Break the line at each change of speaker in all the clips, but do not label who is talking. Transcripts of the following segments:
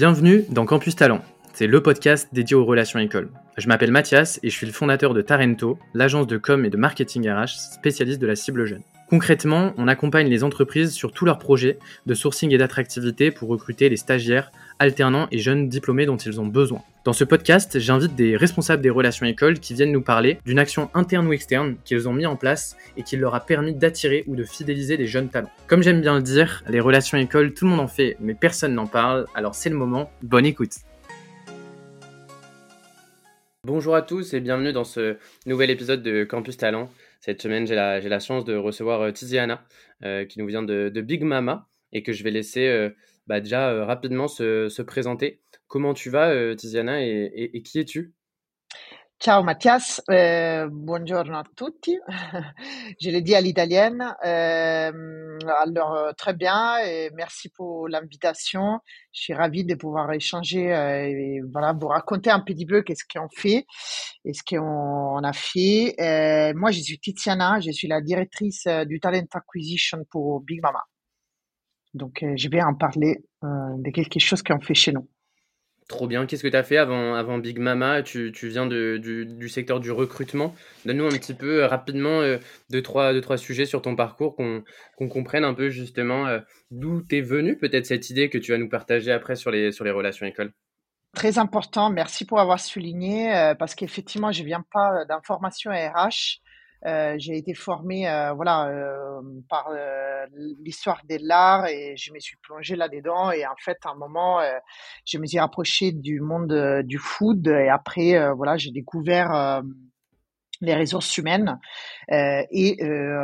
Bienvenue dans Campus Talent. C'est le podcast dédié aux relations écoles. Je m'appelle Mathias et je suis le fondateur de Tarento, l'agence de com et de marketing RH spécialiste de la cible jeune. Concrètement, on accompagne les entreprises sur tous leurs projets de sourcing et d'attractivité pour recruter les stagiaires, alternants et jeunes diplômés dont ils ont besoin. Dans ce podcast, j'invite des responsables des relations écoles qui viennent nous parler d'une action interne ou externe qu'ils ont mis en place et qui leur a permis d'attirer ou de fidéliser des jeunes talents. Comme j'aime bien le dire, les relations écoles, tout le monde en fait, mais personne n'en parle, alors c'est le moment. Bonne écoute. Bonjour à tous et bienvenue dans ce nouvel épisode de Campus Talent. Cette semaine, j'ai la, chance de recevoir euh, Tiziana, euh, qui nous vient de, Big Mama, et que je vais laisser euh, bah, déjà rapidement se, se, présenter. Comment tu vas, Tiziana, et, qui es-tu?
Ciao Mathias, eh, buongiorno a tutti. Je l'ai dit à l'italienne. Eh, alors très bien merci pour l'invitation. Je suis ravie de pouvoir échanger et voilà vous raconter un petit peu qu'est-ce qu'on fait et ce qu'on a fait. Eh, moi je suis Tiziana, je suis la directrice du talent acquisition pour Big Mama. Donc je vais en parler de quelque chose qu'on fait chez nous.
Trop bien. Qu'est-ce que tu as fait avant, avant Big Mama? Tu, tu, viens du, du, secteur du recrutement. Donne-nous un petit peu euh, rapidement euh, deux, trois, deux, trois sujets sur ton parcours, qu'on comprenne un peu justement euh, d'où t'es venu, peut-être cette idée que tu vas nous partager après sur les, sur les relations écoles.
Très important. Merci pour avoir souligné, parce qu'effectivement, je viens pas d'information RH. Euh, j'ai été formée euh, voilà euh, par euh, l'histoire de l'art et je me suis plongée là-dedans. Et en fait à un moment euh, je me suis rapprochée du monde euh, du food et après voilà j'ai découvert les ressources humaines. Et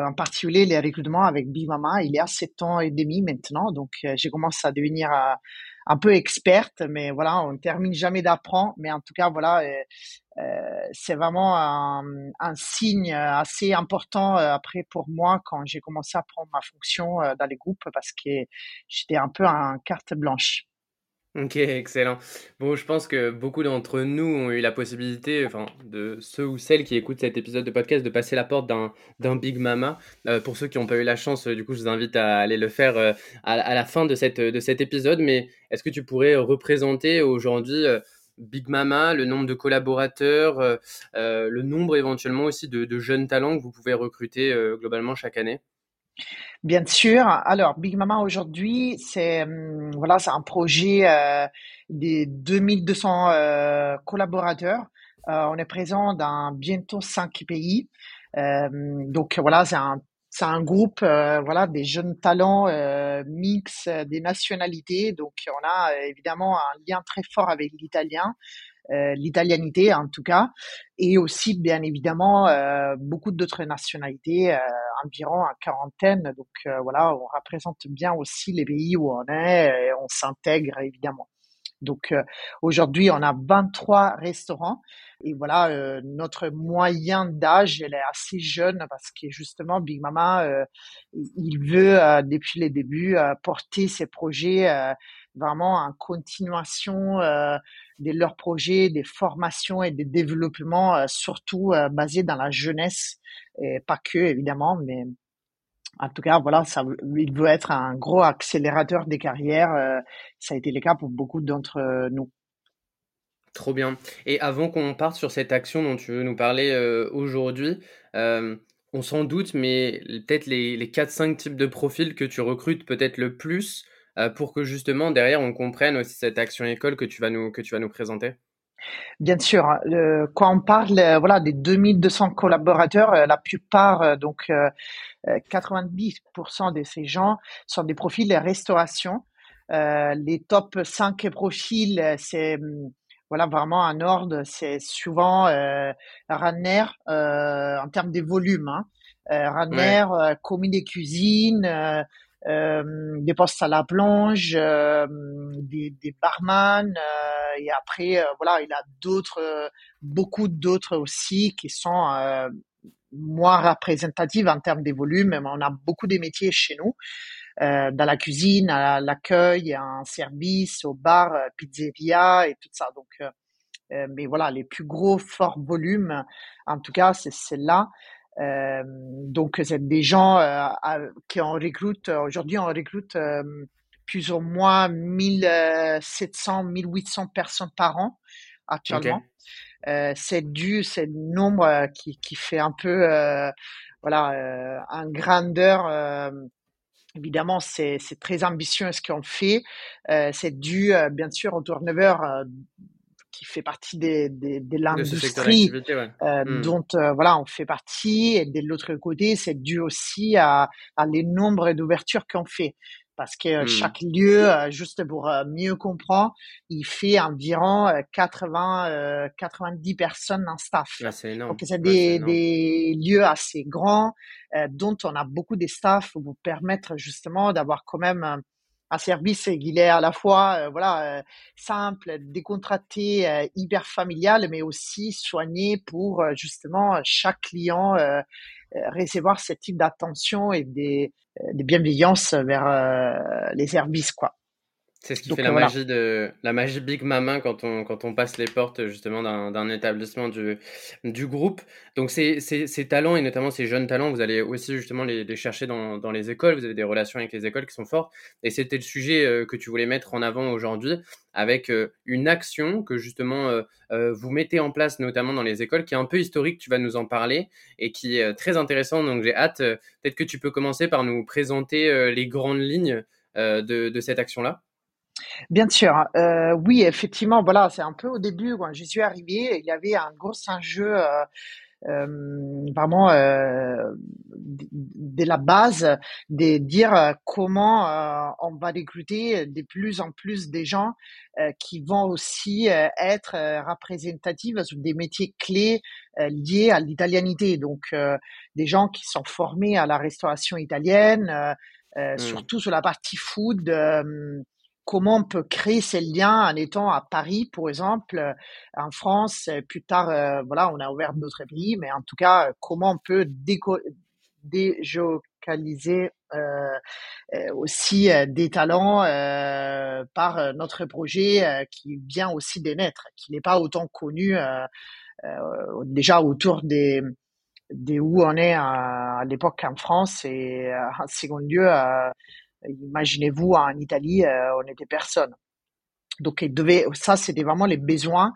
en particulier les recrutements avec Bimama il y a sept ans et demi maintenant. Donc j'ai commencé à devenir un peu experte, mais voilà, on ne termine jamais d'apprendre. Mais en tout cas, voilà, euh, euh, c'est vraiment un, signe assez important euh, après pour moi quand j'ai commencé à prendre ma fonction euh, dans les groupes parce que j'étais un peu en carte blanche.
Ok, excellent. Bon, je pense que beaucoup d'entre nous ont eu la possibilité, enfin, de ceux ou celles qui écoutent cet épisode de podcast, de passer la porte d'un, Big Mama. Euh, pour ceux qui n'ont pas eu la chance, du coup, je vous invite à aller le faire euh, à, la fin de, cette, de cet épisode. Mais est-ce que tu pourrais représenter aujourd'hui euh, Big Mama, le nombre de collaborateurs, euh, euh, le nombre éventuellement aussi de, jeunes talents que vous pouvez recruter euh, globalement chaque année?
Bien sûr. Alors, Big Mama aujourd'hui, c'est hum, voilà, c'est un projet des 2200 euh, collaborateurs. On est présent dans bientôt cinq pays. donc voilà, c'est un c'est un groupe voilà des jeunes talents mix des nationalités. Donc on a évidemment un lien très fort avec l'italien. Euh, l'italianité en tout cas, et aussi bien évidemment euh, beaucoup d'autres nationalités, euh, environ une quarantaine. Donc voilà, on représente bien aussi les pays où on est, et on s'intègre évidemment. Donc aujourd'hui, on a 23 restaurants. Et voilà, euh, notre moyen d'âge, elle est assez jeune parce que justement, Big Mama, euh, il veut euh, depuis les débuts porter ses projets vraiment en continuation de leurs projets, des formations et des développements, surtout basés dans la jeunesse, et pas que évidemment, mais en tout cas, voilà, ça, il veut être un gros accélérateur des carrières. ça a été le cas pour beaucoup d'entre nous.
Trop bien. Et avant qu'on parte sur cette action dont tu veux nous parler euh, aujourd'hui, euh, on s'en doute, mais peut-être les, les 4-5 types de profils que tu recrutes peut-être le plus euh, pour que justement derrière on comprenne aussi cette action école que tu vas nous, que tu vas nous présenter.
Bien sûr, le, quand on parle voilà des 2200 collaborateurs, la plupart donc 90% de ces gens sont des profils de restauration. les top 5 profils, c'est voilà, vraiment un ordre, c'est souvent euh, Ranner euh, en termes de volume. Hein. Euh, Ranner, ouais. euh, commis des cuisines, euh, euh, des postes à la plonge, euh, des, des barman, et après, voilà, il a d'autres, beaucoup d'autres aussi qui sont moins représentatives en termes de volume, mais on a beaucoup de métiers chez nous. Euh, dans la cuisine, à l'accueil, en service, au bar, euh, pizzeria et tout ça. Donc, euh, euh, mais voilà, les plus gros forts volumes, en tout cas, c'est celle-là. Donc, c'est des gens qui on recrute. Aujourd'hui, on recrute plus ou moins 1700, 1800 personnes par an actuellement. Euh, c'est dû, c'est le nombre euh, qui, qui fait un peu, euh, voilà, euh, un grandeur. Euh, évidemment, c'est, c'est très ambitieux ce qu'on fait. c'est dû, bien sûr, au turnover qui fait partie des, des, de l'industrie euh, hmm. dont euh, voilà on fait partie et de l'autre côté c'est dû aussi à, à les nombres d'ouvertures qu'on fait. Parce que hmm. chaque lieu juste pour mieux comprendre il fait environ 80 90 personnes en staff.
Ah,
donc c'est des, des lieux assez grands euh, dont on a beaucoup de staff pour permettre justement d'avoir quand même un service qui est à la fois euh, voilà euh, simple, décontracté, euh, hyper familial, mais aussi soigné pour justement chaque client recevoir ce type d'attention et des, des bienveillances vers les services quoi.
C'est ce qui fait la magie de la magie Big Mama quand on quand on passe les portes justement d'un établissement du du groupe. Donc ces, ces, ces, talents et notamment ces jeunes talents, vous allez aussi justement les, les chercher dans, dans, les écoles. Vous avez des relations avec les écoles qui sont fortes. Et c'était le sujet euh, que tu voulais mettre en avant aujourd'hui avec euh, une action que justement euh, vous mettez en place notamment dans les écoles qui est un peu historique. Tu vas nous en parler et qui est très intéressant. Donc j'ai hâte. Peut-être que tu peux commencer par nous présenter les grandes lignes de, de cette action là.
Bien sûr, euh, oui, effectivement, voilà, c'est un peu au début quand je suis arrivé, il y avait un gros enjeu euh, euh, vraiment euh, de la base de dire euh, comment euh, on va recruter de plus en plus des gens qui vont aussi être représentatifs sur des métiers clés liés à l'italianité. Donc, des gens qui sont formés à la restauration italienne, mmh. surtout sur la partie food comment on peut créer ces liens en étant à Paris, par exemple, euh, en France. Euh, plus tard, euh, voilà, on a ouvert d'autres pays, mais en tout cas, comment on peut déjocaliser aussi des talents par notre projet qui vient aussi des naître, qui n'est pas autant connu déjà autour des, des où on est à, à l'époque en France et en second lieu Imaginez-vous, en Italie, euh, on était personne. Donc, il devait, ça, c'était vraiment les besoins.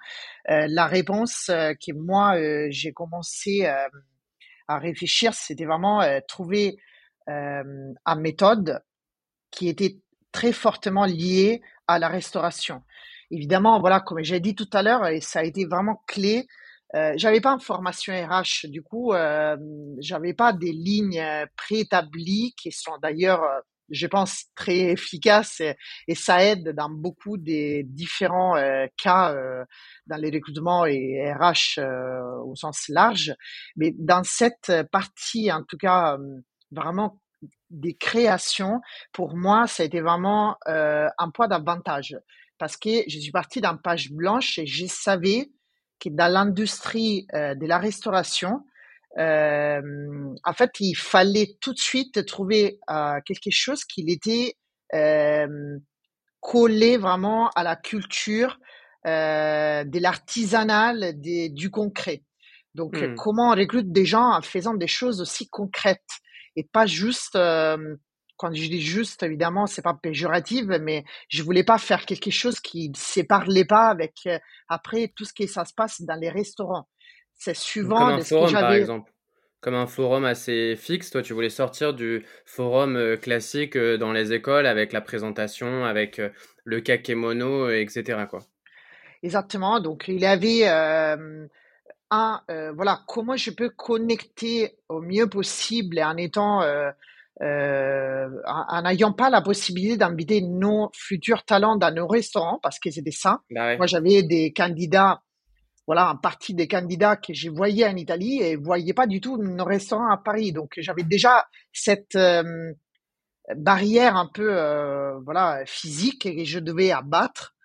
Euh, la réponse euh, que moi, j'ai commencé à réfléchir, c'était vraiment trouver une méthode qui était très fortement liée à la restauration. Évidemment, voilà, comme j'ai dit tout à l'heure, et ça a été vraiment clé. J'avais pas une formation RH, du coup, j'avais pas des lignes préétablies qui sont d'ailleurs je pense, très efficace et, ça aide dans beaucoup des différents euh, cas euh, dans les recrutements et RH euh, au sens large. Mais dans cette partie, en tout cas, vraiment des créations, pour moi, ça a été vraiment un point d'avantage parce que je suis partie d'une page blanche et je savais que dans l'industrie de la restauration, euh, en fait, il fallait tout de suite trouver euh, quelque chose qui était euh, collé vraiment à la culture euh, de l'artisanal, du concret. Donc, mmh. comment on recrute des gens en faisant des choses aussi concrètes et pas juste euh, quand je dis juste, évidemment, c'est pas péjoratif, mais je voulais pas faire quelque chose qui ne se parlait pas avec euh, après tout ce qui ça se passe dans les restaurants. C'est suivant
Comme un forum, par exemple. Comme un forum assez fixe, toi tu voulais sortir du forum euh, classique euh, dans les écoles avec la présentation, avec euh, le kakémono, etc. Quoi.
Exactement. Donc il y avait un, voilà, comment je peux connecter au mieux possible en étant, en n'ayant pas la possibilité d'inviter nos futurs talents dans nos restaurants parce que c'était ça. Bah Moi j'avais des candidats voilà, en partie des candidats que j'ai voyais en Italie et voyaient pas du tout nos restaurants à Paris. Donc j'avais déjà cette euh, barrière un peu euh, voilà physique que je devais abattre.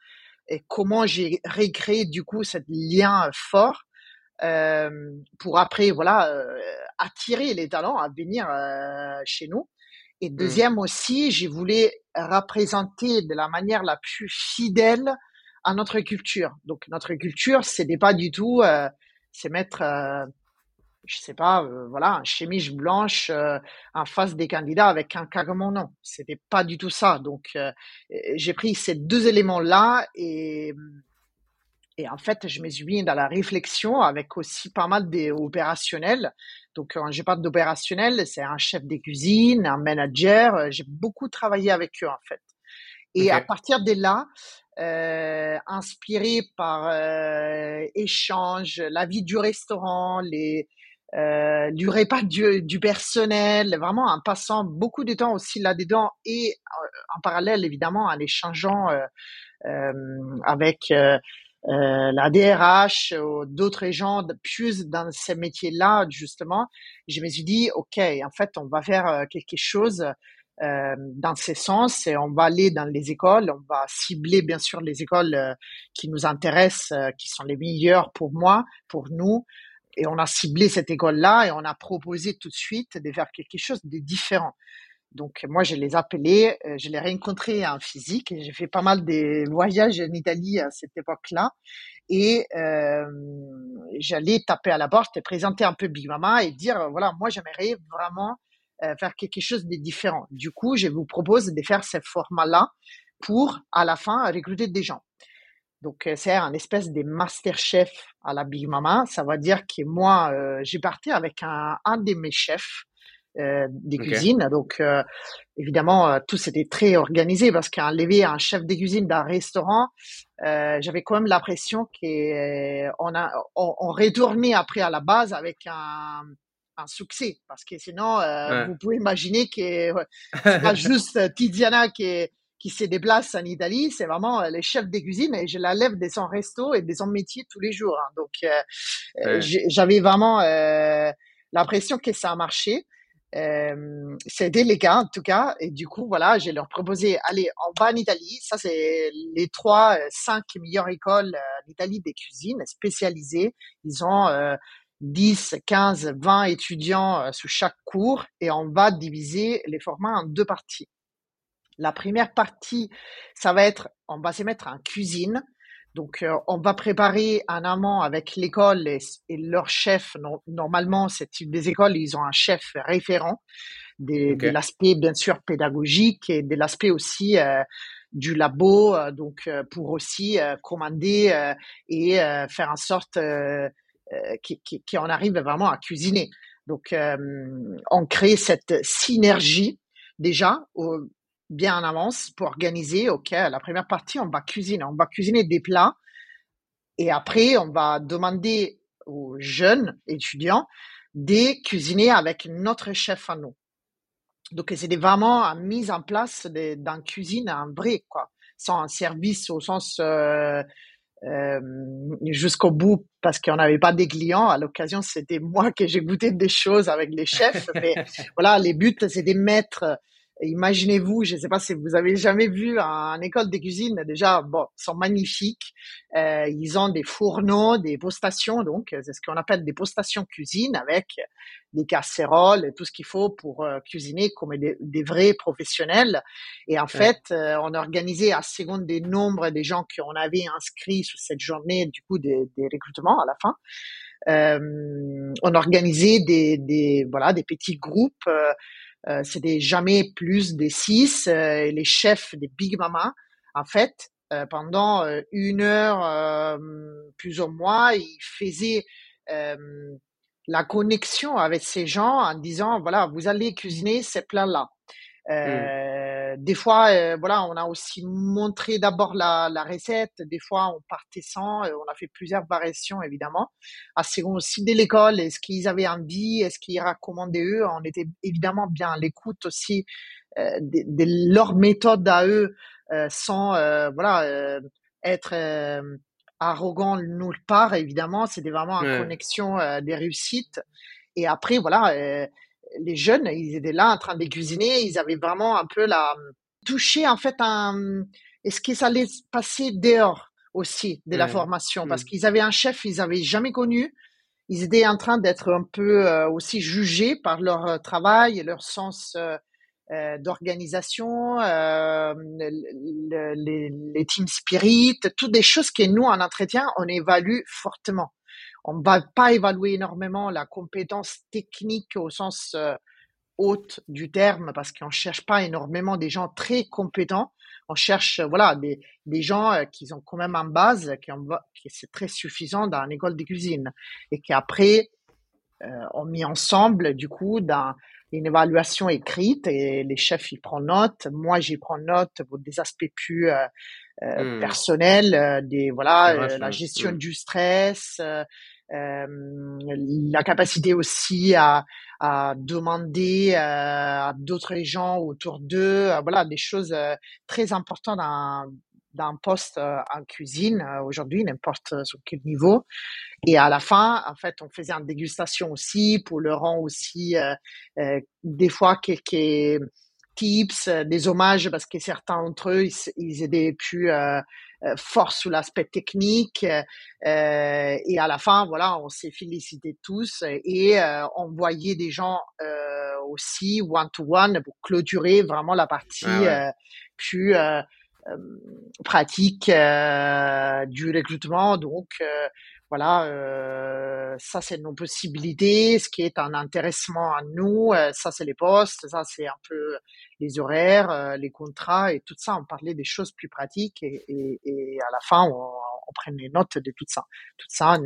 Et comment j'ai recréé du coup ce lien fort euh, pour après voilà attirer les talents à venir chez nous. Et mmh. deuxième aussi, j'ai voulu représenter de la manière la plus fidèle à notre culture. Donc notre culture, c'est pas du tout, euh, c'est mettre euh, je sais pas, euh, voilà, un chemise blanche en face des candidats avec un carrément non. C'était pas du tout ça. Donc, j'ai pris ces deux éléments-là et, et en fait, je me suis mis dans la réflexion avec aussi pas mal d'opérationnels. Donc, quand j'ai pas d'opérationnel, c'est un chef des cuisines, un manager. J'ai beaucoup travaillé avec eux, en fait. Et à partir de là, euh, inspiré par euh, échange, la vie du restaurant, les, euh, du repas du, du, personnel, vraiment en passant beaucoup de temps aussi là-dedans et euh, en parallèle évidemment en échangeant avec la DRH ou d'autres gens plus dans ces métiers-là justement, je me suis dit ok en fait on va faire quelque chose euh, dans ce sens et on va aller dans les écoles, on va cibler bien sûr les écoles qui nous intéressent, qui sont les meilleures pour moi, pour nous, et on a ciblé cette école-là et on a proposé tout de suite de faire quelque chose de différent. Donc moi, je les appelés, euh, je les rencontrés en physique. J'ai fait pas mal de voyages en Italie à cette époque-là. Et euh, j'allais taper à la porte et présenter un peu Big Mama et dire, voilà, moi j'aimerais vraiment euh, faire quelque chose de différent. Du coup, je vous propose de faire ce format-là pour, à la fin, recruter des gens. Donc, euh, c'est un espèce de master chef à la Big Mama. Ça veut dire que moi, euh, j'ai parti avec un, un de mes chefs euh, des cuisines. Donc, euh, évidemment, euh, tout c'était très organisé parce qu'enlever un chef de cuisine d'un restaurant, j'avais quand même l'impression qu'on a, on, on retournait après à la base avec un, un succès parce que sinon, vous pouvez imaginer que c'est pas juste Tiziana qui qui se déplace en Italie, c'est vraiment euh, les chefs des cuisines et je la lève de son resto et de son métier tous les jours. Hein. Donc, euh, euh j'avais vraiment euh, l'impression que ça a marché. Euh, C'était les cas en tout cas. Et du coup, voilà, je leur proposé, allez, on va en Italie. Ça, c'est les trois, cinq meilleures écoles d'Italie des cuisines spécialisées. Ils ont 10, 15, 20 étudiants sous chaque cours et on va diviser les formats en deux parties. La première partie, ça va être, on va se mettre en cuisine. Donc, euh, on va préparer un amont avec l'école et, leur chef. normalement, ce type des écoles, ils ont un chef référent de l'aspect, bien sûr, pédagogique et de l'aspect aussi euh, du labo, euh, donc pour aussi commander et faire en sorte qu'on arrive vraiment à cuisiner. Donc, on crée cette synergie déjà bien en avance pour organiser, OK, la première partie, on va cuisiner. On va cuisiner des plats et après, on va demander aux jeunes étudiants de cuisiner avec notre chef à nous. Donc, c'est vraiment une mise en place d'un cuisine en vrai, quoi, sans un service au sens euh, euh, jusqu'au bout parce qu'on n'avait pas des clients. À l'occasion, c'était moi que j'ai goûté des choses avec les chefs. mais voilà, les buts, c'est de mettre Imaginez-vous, je ne sais pas si vous avez jamais vu un école de cuisine. Déjà, bon, ils sont magnifiques. Euh, ils ont des fourneaux, des postations, donc c'est ce qu'on appelle des postations cuisine avec des casseroles et tout ce qu'il faut pour euh, cuisiner comme des, vrais professionnels. Et en fait, euh, on a organisé à seconde des nombres des gens qu'on avait inscrits sur cette journée, du coup, des, des recrutements à la fin. Euh, on a organisé des, des voilà des petits groupes euh, c'était jamais plus de six. Euh, les chefs des Big Mama, en fait, euh, pendant une heure plus ou moins, ils faisaient la connexion avec ces gens en disant voilà, vous allez cuisiner ces plats-là. Euh, Des fois, euh, voilà, on a aussi montré d'abord la, la, recette. Des fois, on partait sans. Euh, on a fait plusieurs variations, évidemment. À second aussi de l'école, est-ce qu'ils avaient envie, est-ce qu'ils recommandaient eux. On était évidemment bien à l'écoute aussi euh, de, de, leur méthode à eux, sans voilà être arrogant nulle part. Évidemment, c'était vraiment en connexion des réussites. Et après, voilà les jeunes, ils étaient là en train de cuisiner, ils avaient vraiment un peu la touché en fait un est-ce que ça allait passer dehors aussi de la formation? Parce qu'ils avaient un chef ils avaient jamais connu, ils étaient en train d'être un peu euh, aussi jugés par leur euh, travail et leur sens euh, d'organisation, les, les team spirit, toutes des choses que nous en entretien on évalue fortement on va pas évaluer énormément la compétence technique au sens euh, haute du terme parce qu'on cherche pas énormément des gens très compétents. On cherche voilà des, des gens euh, qui ont quand même en base, qui, ont, qui c'est très suffisant dans une école de cuisine et qui après euh, ont mis ensemble du coup dans une évaluation écrite et les chefs y prennent note. Moi j'y prends note pour des aspects plus euh, euh, mmh. personnels, des voilà la gestion mmh. du stress. La capacité aussi à, à demander euh, à d'autres gens autour d'eux, euh, voilà, des choses euh, très importantes d'un d'un poste en cuisine aujourd'hui, n'importe sur quel niveau. Et à la fin, en fait, on faisait une dégustation aussi pour leur rendre aussi des fois quelques tips, des hommages parce que certains d'entre eux, ils, ils étaient plus euh, fort sous l'aspect technique. Euh, et à la fin, voilà, on s'est félicité tous et euh, on voyait des gens aussi one-to-one pour clôturer vraiment la partie ah plus pratique du recrutement. Donc, voilà, euh, ça c'est nos possibilités, ce qui est un intéressement à nous, euh, ça c'est les postes, ça c'est un peu les horaires, euh, les contrats et tout ça. On parlait des choses plus pratiques et, à la fin on, on, prenait note de tout ça. Ça.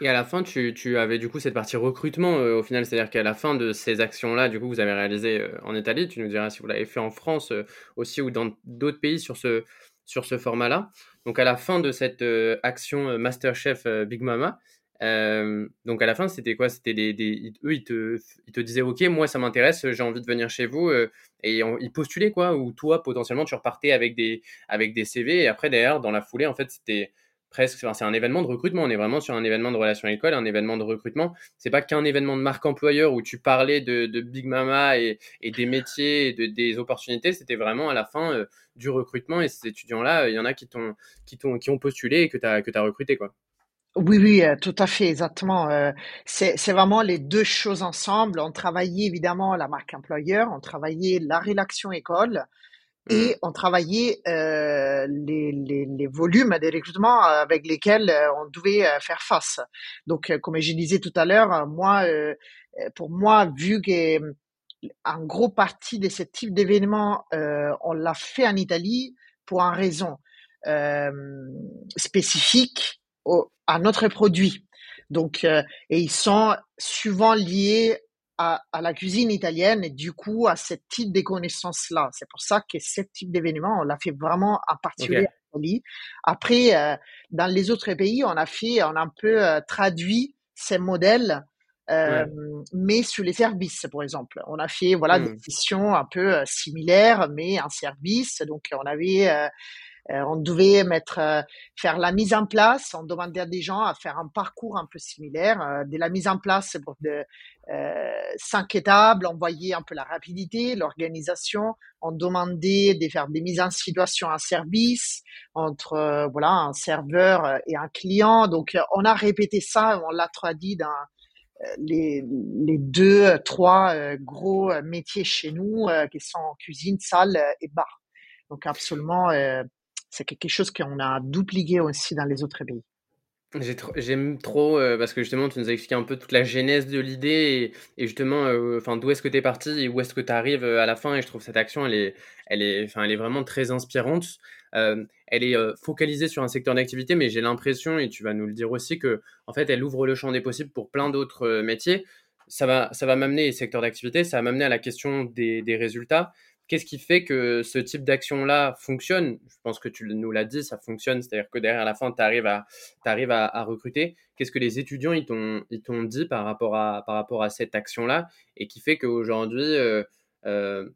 Et à la fin, tu, tu avais du coup cette partie recrutement au final, c'est-à-dire qu'à la fin de ces actions-là, du coup vous avez réalisé en Italie, tu nous diras si vous l'avez fait en France aussi ou dans d'autres pays sur ce sur ce format-là. Donc à la fin de cette euh, action euh, Masterchef euh, Big Mama, donc à la fin, c'était quoi? C'était des, eux, ils te, ils te disaient OK, moi ça m'intéresse, j'ai envie de venir chez vous, et ils postulaient quoi? Ou toi potentiellement tu repartais avec des avec des CV et après derrière dans la foulée en fait c'était presque, c'est un événement de recrutement. On est vraiment sur un événement de relation école, un événement de recrutement. C'est pas qu'un événement de marque employeur où tu parlais de, Big Mama et, des métiers et de, des opportunités. C'était vraiment à la fin euh, du recrutement. Et ces étudiants-là, il y en a qui t'ont, qui t'ont, qui ont postulé et que tu as, que recruté, quoi.
Oui, oui, euh, tout à fait, exactement. Euh, c'est, c'est vraiment les deux choses ensemble. On travaillait évidemment la marque employeur, on travaillait la rédaction école, et mmh. on travaillait euh, les, les, les, volumes des recrutements avec lesquels euh, on devait euh, faire face. Donc, euh, comme je disais tout à l'heure, moi, pour moi, vu que en gros partie de ce type d'événement, on l'a fait en Italie pour une raison spécifique au, à notre produit. Donc, et ils sont souvent liés à, à, la cuisine italienne et du coup à ce type de connaissances-là. C'est pour ça que ce type d'événement, on l'a fait vraiment en particulier en Italie. Après, euh, dans les autres pays, on a fait, on a un peu euh, traduit ces modèles, euh, mais sur les services, par exemple. On a fait voilà des mmh. sessions un peu similaires, mais en service. Donc, on avait on devait mettre, euh, faire la mise en place. On demandait à des gens à faire un parcours un peu similaire. Euh, de la mise en place pour de cinq étapes. On voyait un peu la rapidité, l'organisation. On demandait de faire des mises en situation en service entre voilà un serveur et un client. Donc on a répété ça, on l'a traduit dans les, les, deux, trois gros métiers chez nous qui sont cuisine, salle et bar. Donc absolument, c'est quelque chose qu'on a dupliqué aussi dans les autres pays.
J'aime trop euh, parce que justement tu nous as expliqué un peu toute la genèse de l'idée et, justement euh, enfin d'où est-ce que tu es parti et où est-ce que tu arrives euh, à la fin et je trouve cette action elle est elle est elle est vraiment très inspirante. Elle est focalisée sur un secteur d'activité mais j'ai l'impression et tu vas nous le dire aussi que en fait elle ouvre le champ des possibles pour plein d'autres métiers. Ça va ça va m'amener secteur d'activité ça va m'amener à la question des résultats Qu'est-ce qui fait que ce type d'action-là fonctionne? Je pense que tu nous l'as dit, ça fonctionne. C'est-à-dire que derrière la fin, tu arrives, à, recruter. Qu'est-ce que les étudiants ils t'ont dit par rapport à, par rapport à cette action-là et qui fait qu'aujourd'hui, euh, euh,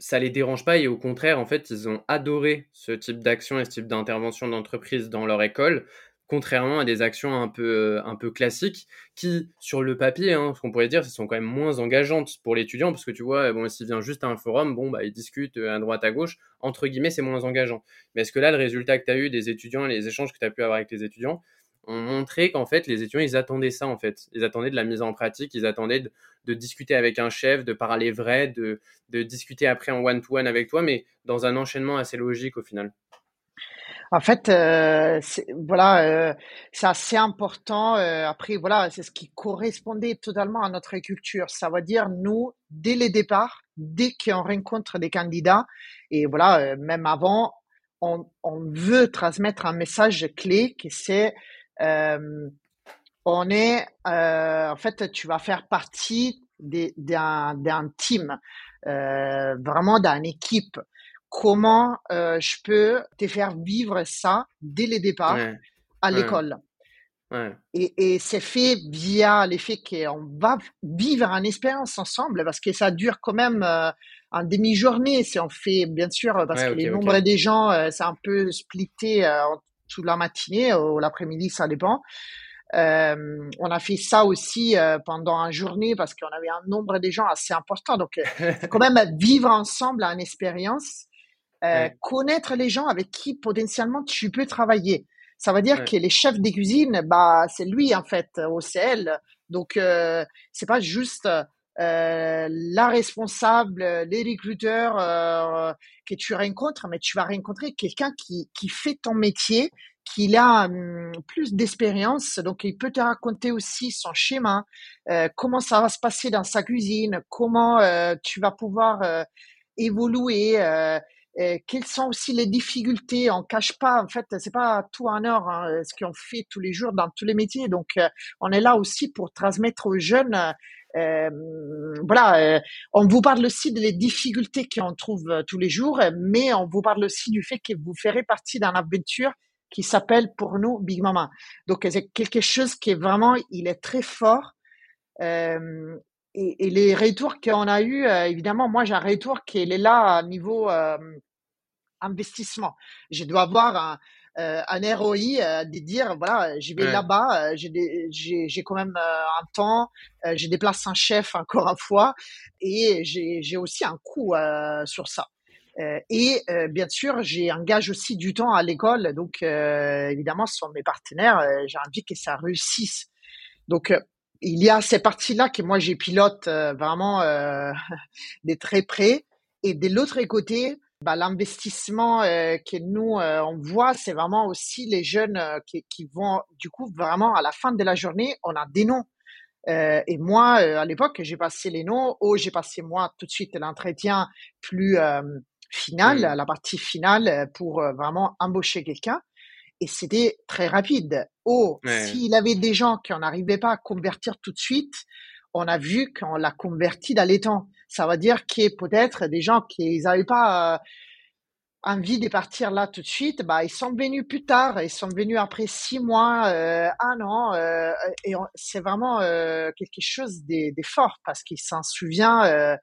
ça les dérange pas et au contraire, en fait, ils ont adoré ce type d'action et ce type d'intervention d'entreprise dans leur école contrairement à des actions un peu, euh, un peu classiques qui, sur le papier, hein, ce qu'on pourrait dire, sont quand même moins engageantes pour l'étudiant parce que tu vois, bon, s'il vient juste à un forum, bon, bah, il discute euh, à droite, à gauche, entre guillemets, c'est moins engageant. Mais est-ce que là, le résultat que tu as eu des étudiants, les échanges que tu as pu avoir avec les étudiants, ont montré qu'en fait, les étudiants, ils attendaient ça, en fait. Ils attendaient de la mise en pratique, ils attendaient de, discuter avec un chef, de parler vrai, de, discuter après en one-to-one -one avec toi, mais dans un enchaînement assez logique au final.
En fait, euh, voilà, euh, c'est assez important. Euh, après, voilà, c'est ce qui correspondait totalement à notre culture. Ça veut dire nous, dès le départ, dès qu'on rencontre des candidats, et voilà, même avant, on, veut transmettre un message clé qui c'est on est, en fait, tu vas faire partie d'un team, vraiment d'une équipe comment euh, je peux te faire vivre ça dès le départ à l'école. Et, et c'est fait via l'effet qu'on va vivre une expérience ensemble parce que ça dure quand même euh, en demi-journée. Si on fait, bien sûr, parce que les nombres des gens, euh, c'est un peu splitté euh, toute la matinée ou l'après-midi, ça dépend. Euh, on a fait ça aussi pendant une journée parce qu'on avait un nombre de gens assez important. Donc, quand même vivre ensemble une expérience euh, connaître les gens avec qui potentiellement tu peux travailler. Ça veut dire que les chefs des cuisines, bah c'est lui en fait au CL. Donc euh, c'est pas juste euh, la responsable, les recruteurs euh, que tu rencontres, mais tu vas rencontrer quelqu'un qui, qui fait ton métier, qui a hum, plus d'expérience, donc il peut te raconter aussi son schéma, euh, comment ça va se passer dans sa cuisine, comment tu vas pouvoir évoluer. Euh, quelles sont aussi les difficultés On cache pas, en fait, c'est pas tout en or hein, ce qu'on fait tous les jours dans tous les métiers. Donc, euh, on est là aussi pour transmettre aux jeunes. Euh, voilà, euh, on vous parle aussi des difficultés qu'on trouve tous les jours, mais on vous parle aussi du fait que vous ferez partie d'une aventure qui s'appelle pour nous Big Mama. Donc, c'est quelque chose qui est vraiment, il est très fort. Euh, et, et, les retours qu'on a eu, euh, évidemment, moi j'ai un retour qui est là à niveau euh, investissement. Je dois avoir un, euh, un ROI de dire voilà, je vais là-bas, j'ai quand même un temps, je déplace un chef encore une fois, et j'ai aussi un coût sur ça. et bien sûr, j'ai engage aussi du temps à l'école, donc évidemment, ce sont mes partenaires, j'ai envie que ça réussisse. Donc il y a ces parties-là que moi j'ai pilote euh, vraiment euh, de très près. Et de l'autre côté, bah, l'investissement euh, que nous euh, on voit, c'est vraiment aussi les jeunes qui, qui, vont du coup vraiment à la fin de la journée, on a des noms. et moi, à l'époque, j'ai passé les noms, ou j'ai passé moi tout de suite l'entretien plus final, la partie finale pour vraiment embaucher quelqu'un et c'était très rapide. Oh, s'il avait des gens qui n'arrivaient pas à convertir tout de suite, on a vu qu'on l'a converti dans les temps. Ça veut dire qu'il y a peut-être des gens qui n'avaient pas euh, envie de partir là tout de suite, bah ils sont venus plus tard, ils sont venus après six mois, euh, un an, euh, et c'est vraiment quelque chose de, fort parce qu'il s'en souvient. Euh,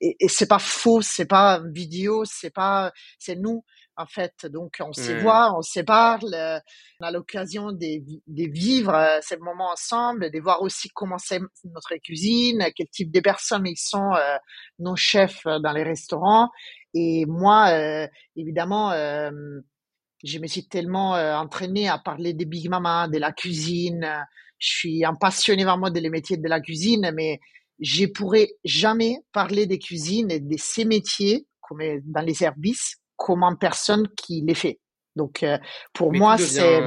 et, et c'est pas faux, c'est pas vidéo, c'est pas, c'est nous en fait. Donc, on se voit, on se parle, euh, on a l'occasion de, vivre euh, ces moments ensemble, de voir aussi comment c'est notre cuisine, quel type de personnes ils sont, euh, nos chefs dans les restaurants. Et moi, évidemment, je me suis tellement entraînée à parler des Big Mama, de la cuisine. Je suis un passionné vraiment des métiers de la cuisine, mais je pourrais jamais parler des cuisines et de ces métiers comme dans les services comme personne qui les fait. Donc, euh, pour moi, c'est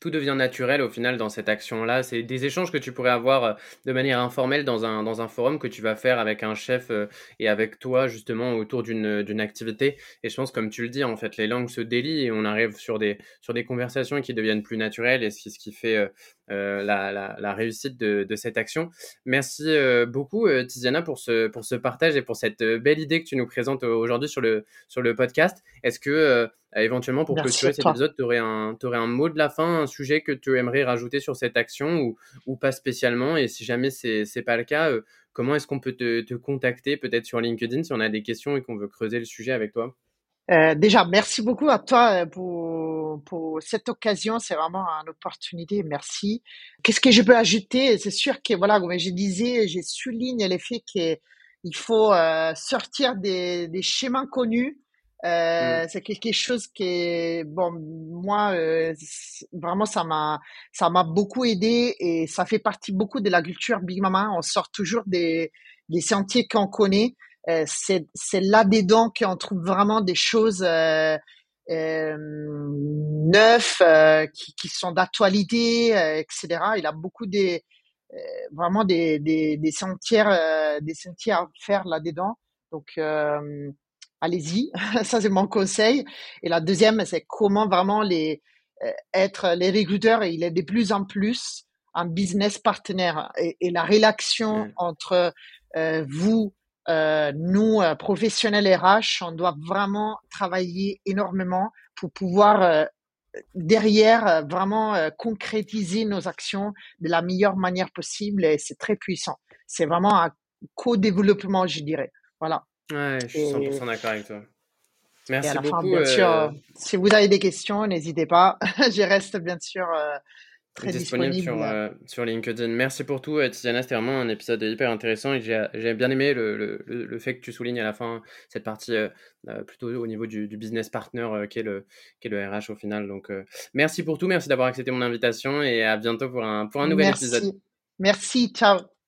tout devient naturel au final dans cette action-là. C'est des échanges que tu pourrais avoir euh, de manière informelle dans un, dans un forum que tu vas faire avec un chef euh, et avec toi justement autour d'une activité. Et je pense, comme tu le dis, en fait, les langues se délient et on arrive sur des, sur des conversations qui deviennent plus naturelles et ce qui fait euh, la, la, la, réussite de, de, cette action. Merci euh, beaucoup euh, Tiziana pour ce, pour ce partage et pour cette belle idée que tu nous présentes aujourd'hui sur le, sur le podcast. Est-ce que éventuellement pour clôturer cet épisode, tu aurais, un, aurais un mot de la fin, un sujet que tu aimerais rajouter sur cette action ou, ou pas spécialement? Et si jamais c'est n'est pas le cas, comment est-ce qu'on peut te, te contacter peut-être sur LinkedIn si on a des questions et qu'on veut creuser le sujet avec toi?
Euh, déjà, merci beaucoup à toi euh, pour, pour cette occasion. C'est vraiment une opportunité. Merci. Qu'est-ce que je peux ajouter? C'est sûr que, voilà, comme je disais, j'ai souligné l'effet qu'il faut euh, sortir des, des, schémas connus. Euh, mm. C'est quelque chose qui, bon, moi, euh, vraiment, ça m'a, ça m'a beaucoup aidé et ça fait partie beaucoup de la culture Big Mama. On sort toujours des, des sentiers qu'on connaît. Euh, c'est là-dedans qu'on trouve vraiment des choses euh, neufs, qui, qui, sont d'actualité, etc. Il a beaucoup des vraiment des, des, des sentiers, des sentiers à faire là-dedans. Donc, allez-y, ça c'est mon conseil. Et la deuxième, c'est comment vraiment les être les recruteurs, il est de plus en plus un business partenaire et, et la relation entre euh, vous, euh, nous, euh, professionnels RH, on doit vraiment travailler énormément pour pouvoir euh, derrière vraiment concrétiser nos actions de la meilleure manière possible et c'est très puissant. C'est vraiment un co-développement, je dirais. Voilà.
Ouais, je suis 100% d'accord avec toi. Merci beaucoup. Fin,
bien sûr, si vous avez des questions, n'hésitez pas. je reste bien sûr très disponible,
sur, euh, sur, LinkedIn. Merci pour tout, Tiziana. C'était vraiment un épisode hyper intéressant et j'ai bien aimé le, le, le, fait que tu soulignes à la fin cette partie euh, euh, plutôt au niveau du, du business partner qui, est le, qui est le RH au final. Donc, merci pour tout. Merci d'avoir accepté mon invitation et à bientôt pour un, pour un nouvel
merci.
épisode.
Merci. Ciao.